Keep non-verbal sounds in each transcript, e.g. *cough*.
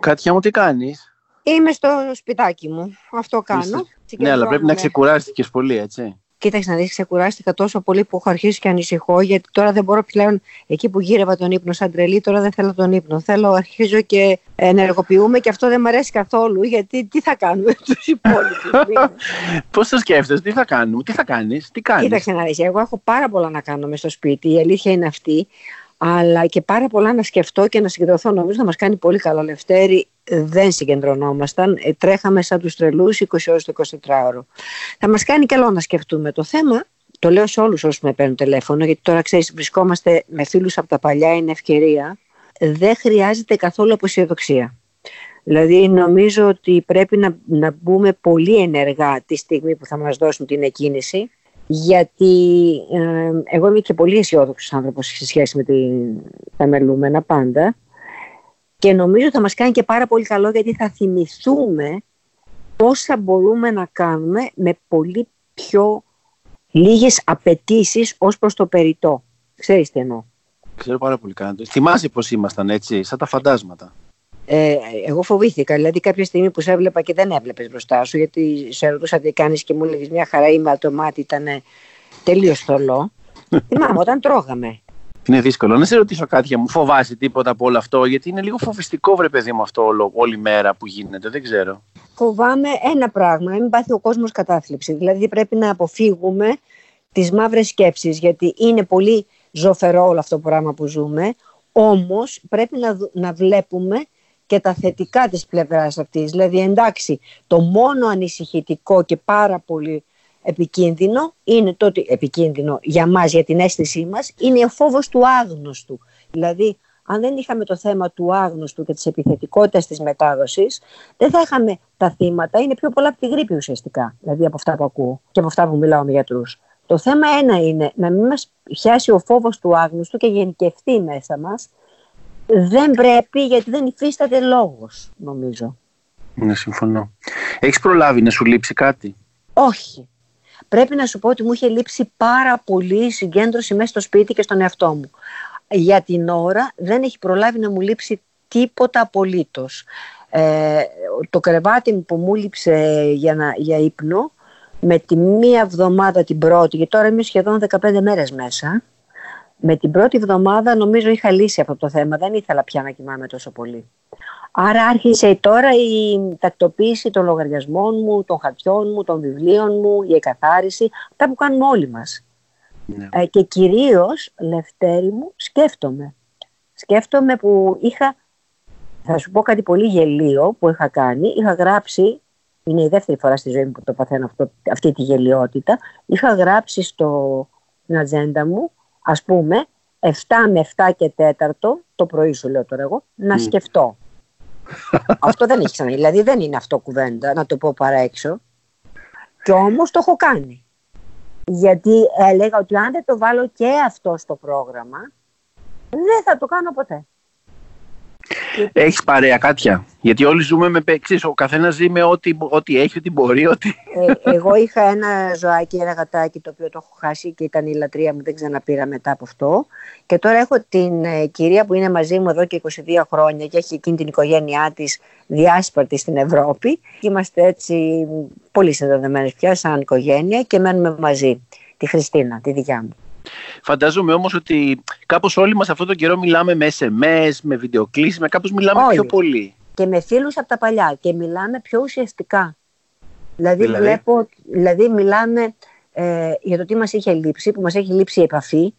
Κάτια μου, τι κάνεις; Είμαι στο σπιτάκι μου. Αυτό κάνω. Ναι, αλλά πρέπει να ξεκουράστηκες πολύ, έτσι. Κοίταξε να δεις, ξεκουράστηκα τόσο πολύ που έχω αρχίσει και ανησυχώ, γιατί τώρα δεν μπορώ πλέον εκεί που γύρευα τον ύπνο σαν τρελή, τώρα δεν θέλω τον ύπνο. Θέλω, αρχίζω και ενεργοποιούμε και αυτό δεν μου αρέσει καθόλου, γιατί τι θα κάνουμε *laughs* τους υπόλοιπους. *laughs* Πώς το σκέφτεσαι, τι θα κάνουμε, τι θα κάνεις, τι κάνεις; Κοίταξε να δεις, εγώ έχω πάρα πολλά να κάνω στο σπίτι, η αλήθεια είναι αυτή αλλά και πάρα πολλά να σκεφτώ και να συγκεντρωθώ. Νομίζω θα μας κάνει πολύ καλό Λευτέρη. Δεν συγκεντρωνόμασταν. Ε, τρέχαμε σαν τους τρελούς 20 ώρες το 24ωρο. Θα μας κάνει καλό να σκεφτούμε το θέμα. Το λέω σε όλους όσους με παίρνουν τηλέφωνο, γιατί τώρα ξέρεις βρισκόμαστε με φίλους από τα παλιά, είναι ευκαιρία. Δεν χρειάζεται καθόλου αποσιοδοξία. Δηλαδή νομίζω ότι πρέπει να, να μπούμε πολύ ενεργά τη στιγμή που θα μας δώσουν την εκκίνηση γιατί ε, εγώ είμαι και πολύ αισιόδοξος άνθρωπος σε σχέση με την, τα μελούμενα πάντα και νομίζω θα μας κάνει και πάρα πολύ καλό γιατί θα θυμηθούμε πόσα μπορούμε να κάνουμε με πολύ πιο λίγες απαιτήσεις ως προς το περιττό. Ξέρεις τι εννοώ. Ξέρω πάρα πολύ καλά. Θυμάσαι πώς ήμασταν έτσι, σαν τα φαντάσματα. Ε, εγώ φοβήθηκα. Δηλαδή, κάποια στιγμή που σε έβλεπα και δεν έβλεπες μπροστά σου, γιατί σε ρωτούσα τι κάνεις και μου έλεγες μια χαρά είμαι, το μάτι ήταν τελείως θολό. Θυμάμαι όταν τρώγαμε. Είναι δύσκολο. Να σε ρωτήσω κάτι, μου φοβάσαι τίποτα από όλο αυτό, γιατί είναι λίγο φοβιστικό, βρε παιδί μου, αυτό όλο, όλη μέρα που γίνεται. Δεν ξέρω. Φοβάμαι ένα πράγμα, να μην πάθει ο κόσμος κατάθλιψη. Δηλαδή, πρέπει να αποφύγουμε τις μαύρες σκέψεις, γιατί είναι πολύ ζωφερό όλο αυτό το πράγμα που ζούμε. Όμως πρέπει να, να βλέπουμε και τα θετικά της πλευράς αυτής. Δηλαδή εντάξει, το μόνο ανησυχητικό και πάρα πολύ επικίνδυνο είναι το ότι, επικίνδυνο για μας, για την αίσθησή μας, είναι ο φόβος του άγνωστου. Δηλαδή, αν δεν είχαμε το θέμα του άγνωστου και της επιθετικότητας της μετάδοσης, δεν θα είχαμε τα θύματα, είναι πιο πολλά από τη γρήπη ουσιαστικά, δηλαδή από αυτά που ακούω και από αυτά που μιλάω με γιατρούς. Το θέμα ένα είναι να μην μας πιάσει ο φόβος του άγνωστου και γενικευτεί μέσα μας δεν πρέπει γιατί δεν υφίσταται λόγος νομίζω. Ναι, συμφωνώ. Έχεις προλάβει να σου λείψει κάτι; Όχι. Πρέπει να σου πω ότι μου είχε λείψει πάρα πολύ η συγκέντρωση μέσα στο σπίτι και στον εαυτό μου. Για την ώρα δεν έχει προλάβει να μου λείψει τίποτα απολύτως. Ε, το κρεβάτι μου που μου λείψε για, να, για ύπνο με τη μία εβδομάδα την πρώτη, γιατί τώρα είμαι σχεδόν 15 μέρες μέσα, με την πρώτη εβδομάδα νομίζω είχα λύσει αυτό το θέμα. Δεν ήθελα πια να κοιμάμαι τόσο πολύ. Άρα άρχισε τώρα η τακτοποίηση των λογαριασμών μου, των χαρτιών μου, των βιβλίων μου, η εκαθάριση, αυτά που κάνουμε όλοι μας. Ναι. Ε, και κυρίως, Λευτέρη μου, σκέφτομαι. Σκέφτομαι που είχα, θα σου πω κάτι πολύ γελίο που είχα κάνει, είχα γράψει, είναι η δεύτερη φορά στη ζωή μου που το παθαίνω αυτό, αυτή τη γελιότητα, είχα γράψει στο, στην ατζέντα μου ας πούμε 7 με 7 και 4 το πρωί σου λέω τώρα εγώ να σκεφτώ. αυτό δεν έχει ξαναγίνει. Δηλαδή δεν είναι αυτό κουβέντα να το πω παρά έξω. Και όμως το έχω κάνει. Γιατί έλεγα ότι αν δεν το βάλω και αυτό στο πρόγραμμα δεν θα το κάνω ποτέ. Έχεις παρέα κάτια; Γιατί όλοι ζούμε με ξέρεις, ο καθένας ζει με ό,τι, ό,τι έχει, ό,τι μπορεί. Ό,τι... Ε, εγώ είχα ένα ζωάκι, ένα γατάκι το οποίο το έχω χάσει και ήταν η λατρεία μου, δεν ξαναπήρα μετά από αυτό. Και τώρα έχω την ε, κυρία που είναι μαζί μου εδώ και 22 χρόνια και έχει εκείνη την οικογένειά της διάσπαρτη στην Ευρώπη. Είμαστε έτσι πολύ συνδεδεμένες πια σαν οικογένεια και μένουμε μαζί. Τη Χριστίνα, τη δικιά μου. Φαντάζομαι όμως ότι κάπως όλοι μας αυτόν τον καιρό μιλάμε με SMS, με βιντεοκλήσεις, με κάπως μιλάμε πιο πολύ. Και με φίλους από τα παλιά και μιλάμε πιο ουσιαστικά. Δηλαδή, δηλαδή; Βλέπω, δηλαδή μιλάμε ε, για το τι μας είχε λείψει, που μας έχει λείψει η επαφή.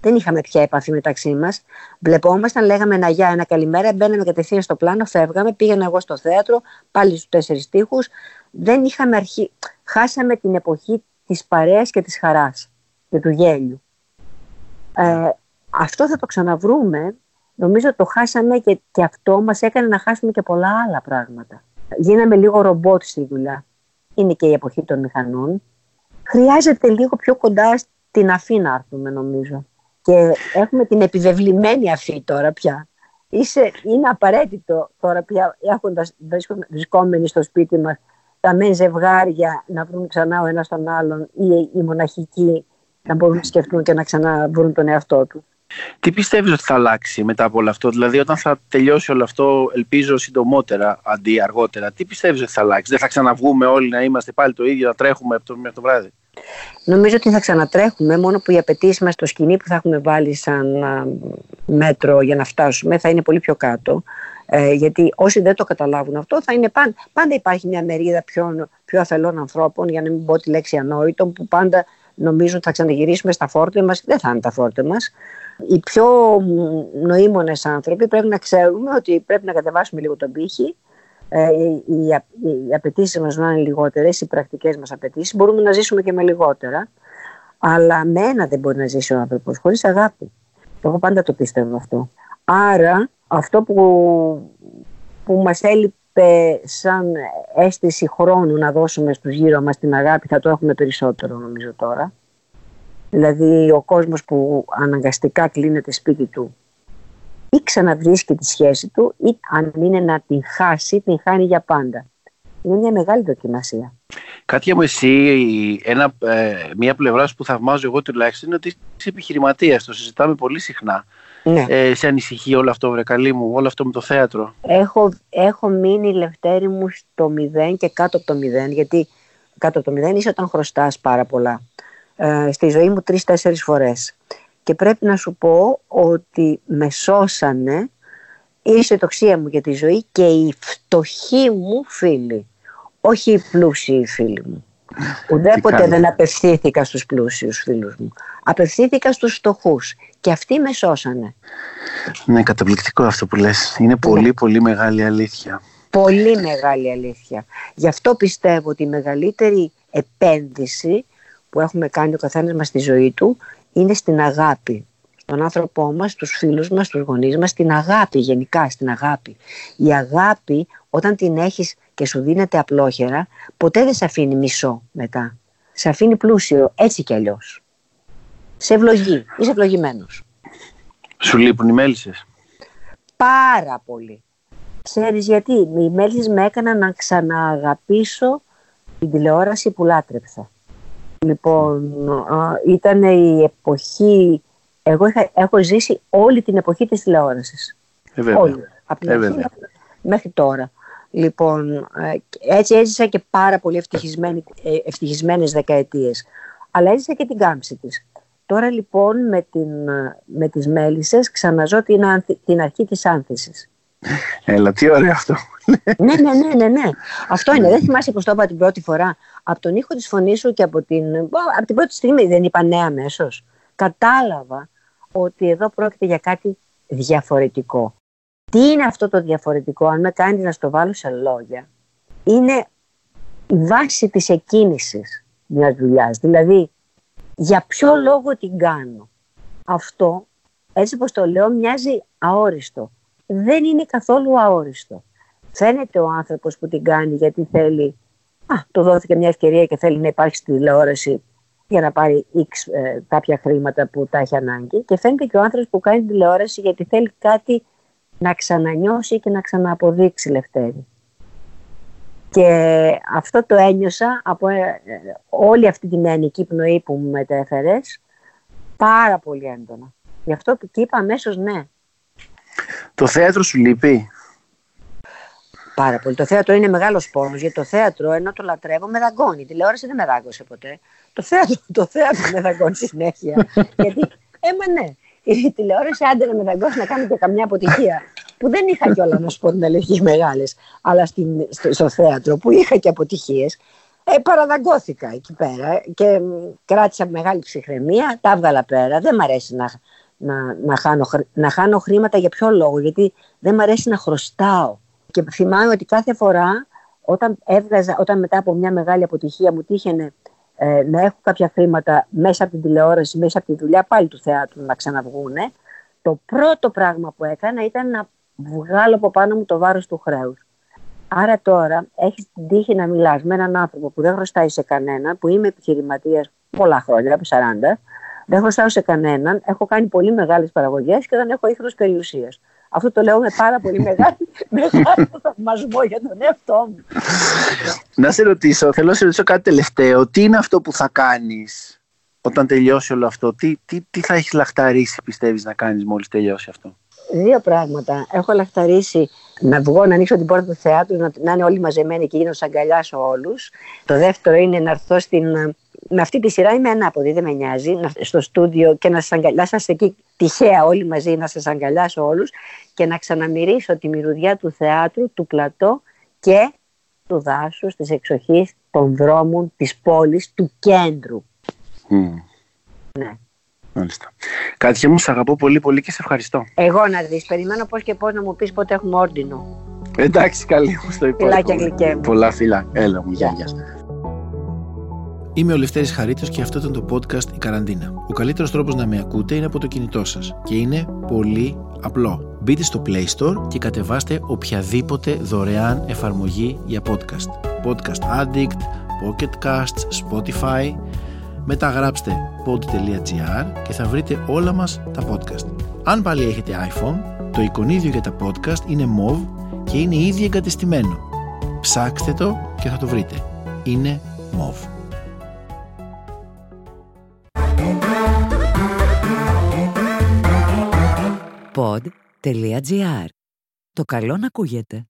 Δεν είχαμε πια επαφή μεταξύ μας. Βλεπόμασταν, λέγαμε ένα γεια, ένα καλημέρα, μπαίναμε κατευθείαν στο πλάνο, φεύγαμε, πήγαινα εγώ στο θέατρο, πάλι στους τέσσερις τείχου. Δεν είχαμε αρχή. Χάσαμε την εποχή της παρέας και της χαράς και του γέλιου. Ε, αυτό θα το ξαναβρούμε νομίζω το χάσαμε και, και αυτό μας έκανε να χάσουμε και πολλά άλλα πράγματα. Γίναμε λίγο ρομπότ στη δουλειά. Είναι και η εποχή των μηχανών. Χρειάζεται λίγο πιο κοντά στην αφή να έρθουμε νομίζω. Και έχουμε την επιβεβλημένη αφή τώρα πια. Είσαι, είναι απαραίτητο τώρα πια έχοντας, βρισκόμενοι στο σπίτι μας τα μεν ζευγάρια να βρουν ξανά ο ένας τον άλλον ή οι μοναχικοί να μπορούν να σκεφτούν και να ξαναβρούν τον εαυτό του. Τι πιστεύεις ότι θα αλλάξει μετά από όλο αυτό, δηλαδή όταν θα τελειώσει όλο αυτό, ελπίζω συντομότερα αντί αργότερα, τι πιστεύεις ότι θα αλλάξει, δεν θα ξαναβγούμε όλοι να είμαστε πάλι το ίδιο, να τρέχουμε από το, μέχρι το βράδυ; Νομίζω ότι θα ξανατρέχουμε, μόνο που οι απαιτήσεις μας στο σκηνή που θα έχουμε βάλει σαν μέτρο για να φτάσουμε θα είναι πολύ πιο κάτω. Ε, γιατί όσοι δεν το καταλάβουν αυτό, θα είναι πάντα, πάντα υπάρχει μια μερίδα πιο, πιο αφελών ανθρώπων, για να μην πω τη λέξη ανόητων, που πάντα νομίζουν ότι θα ξαναγυρίσουμε στα φόρτια μας. Δεν θα είναι τα φόρτια μας. Οι πιο νοήμονες άνθρωποι πρέπει να ξέρουμε ότι πρέπει να κατεβάσουμε λίγο τον πύχη, ε, οι, οι απαιτήσεις μας να είναι λιγότερες, οι πρακτικές μας απαιτήσεις. Μπορούμε να ζήσουμε και με λιγότερα. Αλλά με ένα δεν μπορεί να ζήσει ο άνθρωπος, χωρίς αγάπη. Εγώ πάντα το πίστευα αυτό. Άρα αυτό που, που μας έλειπε σαν αίσθηση χρόνου να δώσουμε στους γύρω μας την αγάπη θα το έχουμε περισσότερο νομίζω τώρα. Δηλαδή ο κόσμος που αναγκαστικά κλείνεται σπίτι του ή ξαναβρίσκει τη σχέση του ή αν είναι να την χάσει, την χάνει για πάντα. Είναι μια μεγάλη δοκιμασία. Κάτι μου εσύ, ένα, ε, μια πλευρά που θαυμάζω εγώ τουλάχιστον είναι ότι είσαι επιχειρηματίας. Το συζητάμε πολύ συχνά. Ναι. Ε, σε ανησυχεί όλο αυτό, βρε καλή μου, όλο αυτό με το θέατρο. Έχω, έχω μείνει λευτέρη μου στο μηδέν και κάτω από το μηδέν, γιατί κάτω από το μηδέν είσαι όταν χρωστάς πάρα πολλά. Ε, στη ζωή μου τρει-τέσσερι φορές. Και πρέπει να σου πω ότι με σώσανε η ισοτοξία μου για τη ζωή και οι φτωχοί μου φίλοι. Όχι οι πλούσιοι φίλοι μου. Ουδέποτε δεν απευθύνθηκα στους πλούσιους φίλους μου. Απευθύνθηκα στους φτωχούς και αυτοί με σώσανε. Ναι, καταπληκτικό αυτό που λες. Είναι πολύ ναι. πολύ μεγάλη αλήθεια. Πολύ μεγάλη αλήθεια. Γι' αυτό πιστεύω ότι η μεγαλύτερη επένδυση που έχουμε κάνει ο καθένας μας στη ζωή του είναι στην αγάπη. Στον άνθρωπό μας, στους φίλους μας, στους γονείς μας, στην αγάπη γενικά, στην αγάπη. Η αγάπη όταν την έχεις και σου δίνεται απλόχερα, ποτέ δεν σε αφήνει μισό μετά. Σε αφήνει πλούσιο, έτσι κι αλλιώς. Σε ευλογεί, είσαι ευλογημένος. Σου λείπουν οι μέλισσες. Πάρα πολύ. Ξέρεις γιατί, οι μέλισσες με έκαναν να ξανααγαπήσω την τηλεόραση που λάτρεψα. Λοιπόν, ήταν η εποχή, εγώ είχα, έχω ζήσει όλη την εποχή της τηλεόρασης. Ε, Όλη. Από την ε, μέχρι τώρα. Λοιπόν, ε, έτσι έζησα και πάρα πολύ ε, ευτυχισμένες δεκαετίες. Αλλά έζησα και την κάμψη της. Τώρα λοιπόν με, την, με τις μέλισσες ξαναζώ την, την αρχή της άνθησης. Έλα, τι ωραίο αυτό. ναι, ναι, ναι, ναι, ναι. Αυτό είναι. Δεν θυμάσαι πως το είπα την πρώτη φορά. Από τον ήχο της φωνής σου και από την, από την πρώτη στιγμή δεν είπα ναι αμέσως. Κατάλαβα ότι εδώ πρόκειται για κάτι διαφορετικό. Τι είναι αυτό το διαφορετικό, αν με κάνεις να στο βάλω σε λόγια, είναι η βάση της εκκίνησης μιας δουλειάς. Δηλαδή, για ποιο λόγο την κάνω. Αυτό, έτσι όπως το λέω, μοιάζει αόριστο. Δεν είναι καθόλου αόριστο. Φαίνεται ο άνθρωπος που την κάνει γιατί θέλει, α, το δόθηκε μια ευκαιρία και θέλει να υπάρχει στη τηλεόραση για να πάρει X, ε, κάποια χρήματα που τα έχει ανάγκη. Και φαίνεται και ο άνθρωπος που κάνει τηλεόραση γιατί θέλει κάτι να ξανανιώσει και να ξανααποδείξει Λευτέρη. Και αυτό το ένιωσα από ε, όλη αυτή την ενική πνοή που μου μετέφερες πάρα πολύ έντονα. Γι' αυτό και είπα αμέσως ναι. Το θέατρο σου λείπει; Πάρα πολύ. Το θέατρο είναι μεγάλος πόνος γιατί το θέατρο ενώ το λατρεύω με δαγκώνει. Η τηλεόραση δεν με δάγκωσε ποτέ. Το θέατρο, το θέατρο με δαγκώνει συνέχεια. *laughs* γιατί, έμα ναι, η τηλεόραση άντε να με δαγκώσει να κάνει και καμιά αποτυχία. Που δεν είχα κιόλα να σου πω την αλήθεια μεγάλες, αλλά στην, στο, στο, θέατρο που είχα και αποτυχίες, ε, παραδαγκώθηκα εκεί πέρα και κράτησα μεγάλη ψυχραιμία, τα έβγαλα πέρα. Δεν μ' αρέσει να, να, να, χάνω, να χάνω χρήματα για ποιο λόγο, γιατί δεν μ' αρέσει να χρωστάω. Και θυμάμαι ότι κάθε φορά όταν, έβγαζα, όταν μετά από μια μεγάλη αποτυχία μου τύχαινε ε, να έχω κάποια χρήματα μέσα από την τηλεόραση, μέσα από τη δουλειά πάλι του θεάτρου να ξαναβγούνε, το πρώτο πράγμα που έκανα ήταν να βγάλω από πάνω μου το βάρος του χρέους. Άρα τώρα έχεις την τύχη να μιλάς με έναν άνθρωπο που δεν χρωστάει σε κανένα, που είμαι επιχειρηματίας πολλά χρόνια, από 40, δεν χρωστάω σε κανέναν, έχω κάνει πολύ μεγάλες παραγωγές και δεν έχω ίχνος περιουσίας. Αυτό το λέω με πάρα πολύ *laughs* μεγάλη, μεγάλο θαυμασμό για τον εαυτό μου. Να σε ρωτήσω, θέλω να σε ρωτήσω κάτι τελευταίο. Τι είναι αυτό που θα κάνεις όταν τελειώσει όλο αυτό, τι, τι, τι θα έχεις λαχταρίσει πιστεύεις να κάνεις μόλις τελειώσει αυτό; Δύο πράγματα. Έχω λαχταρίσει να βγω, να ανοίξω την πόρτα του θεάτρου, να, να είναι όλοι μαζεμένοι και γίνω να αγκαλιάσω όλους. Το δεύτερο είναι να έρθω στην. Με αυτή τη σειρά είμαι ανάποδη, δεν με νοιάζει. Στο στούντιο και να σας αγκαλιάσω εκεί τυχαία όλοι μαζί, να σας αγκαλιάσω όλους και να ξαναμυρίσω τη μυρουδιά του θεάτρου, του πλατό και του δάσους, της εξοχής, των δρόμων, της πόλης, του κέντρου. Ναι. Μάλιστα. Κάτια μου, σε αγαπώ πολύ πολύ και σε ευχαριστώ. Εγώ να δεις, περιμένω πώς και πώς να μου πεις πότε έχουμε όρντινο. Εντάξει, καλή μου στο υπόλοιπο. Φιλάκια γλυκέ μου. Πολλά φύλλα. Έλα μου, γεια, γεια. Είμαι ο Λευτέρης Χαρίτος και αυτό ήταν το podcast «Η Καραντίνα». Ο καλύτερος τρόπος να με ακούτε είναι από το κινητό σας και είναι πολύ απλό. Μπείτε στο Play Store και κατεβάστε οποιαδήποτε δωρεάν εφαρμογή για podcast. Podcast Addict, Pocket Casts, Spotify μετά γράψτε pod.gr και θα βρείτε όλα μας τα podcast. Αν πάλι έχετε iPhone, το εικονίδιο για τα podcast είναι MOV και είναι ήδη εγκατεστημένο. Ψάξτε το και θα το βρείτε. Είναι MOV. Pod.gr. Το καλό να ακούγεται.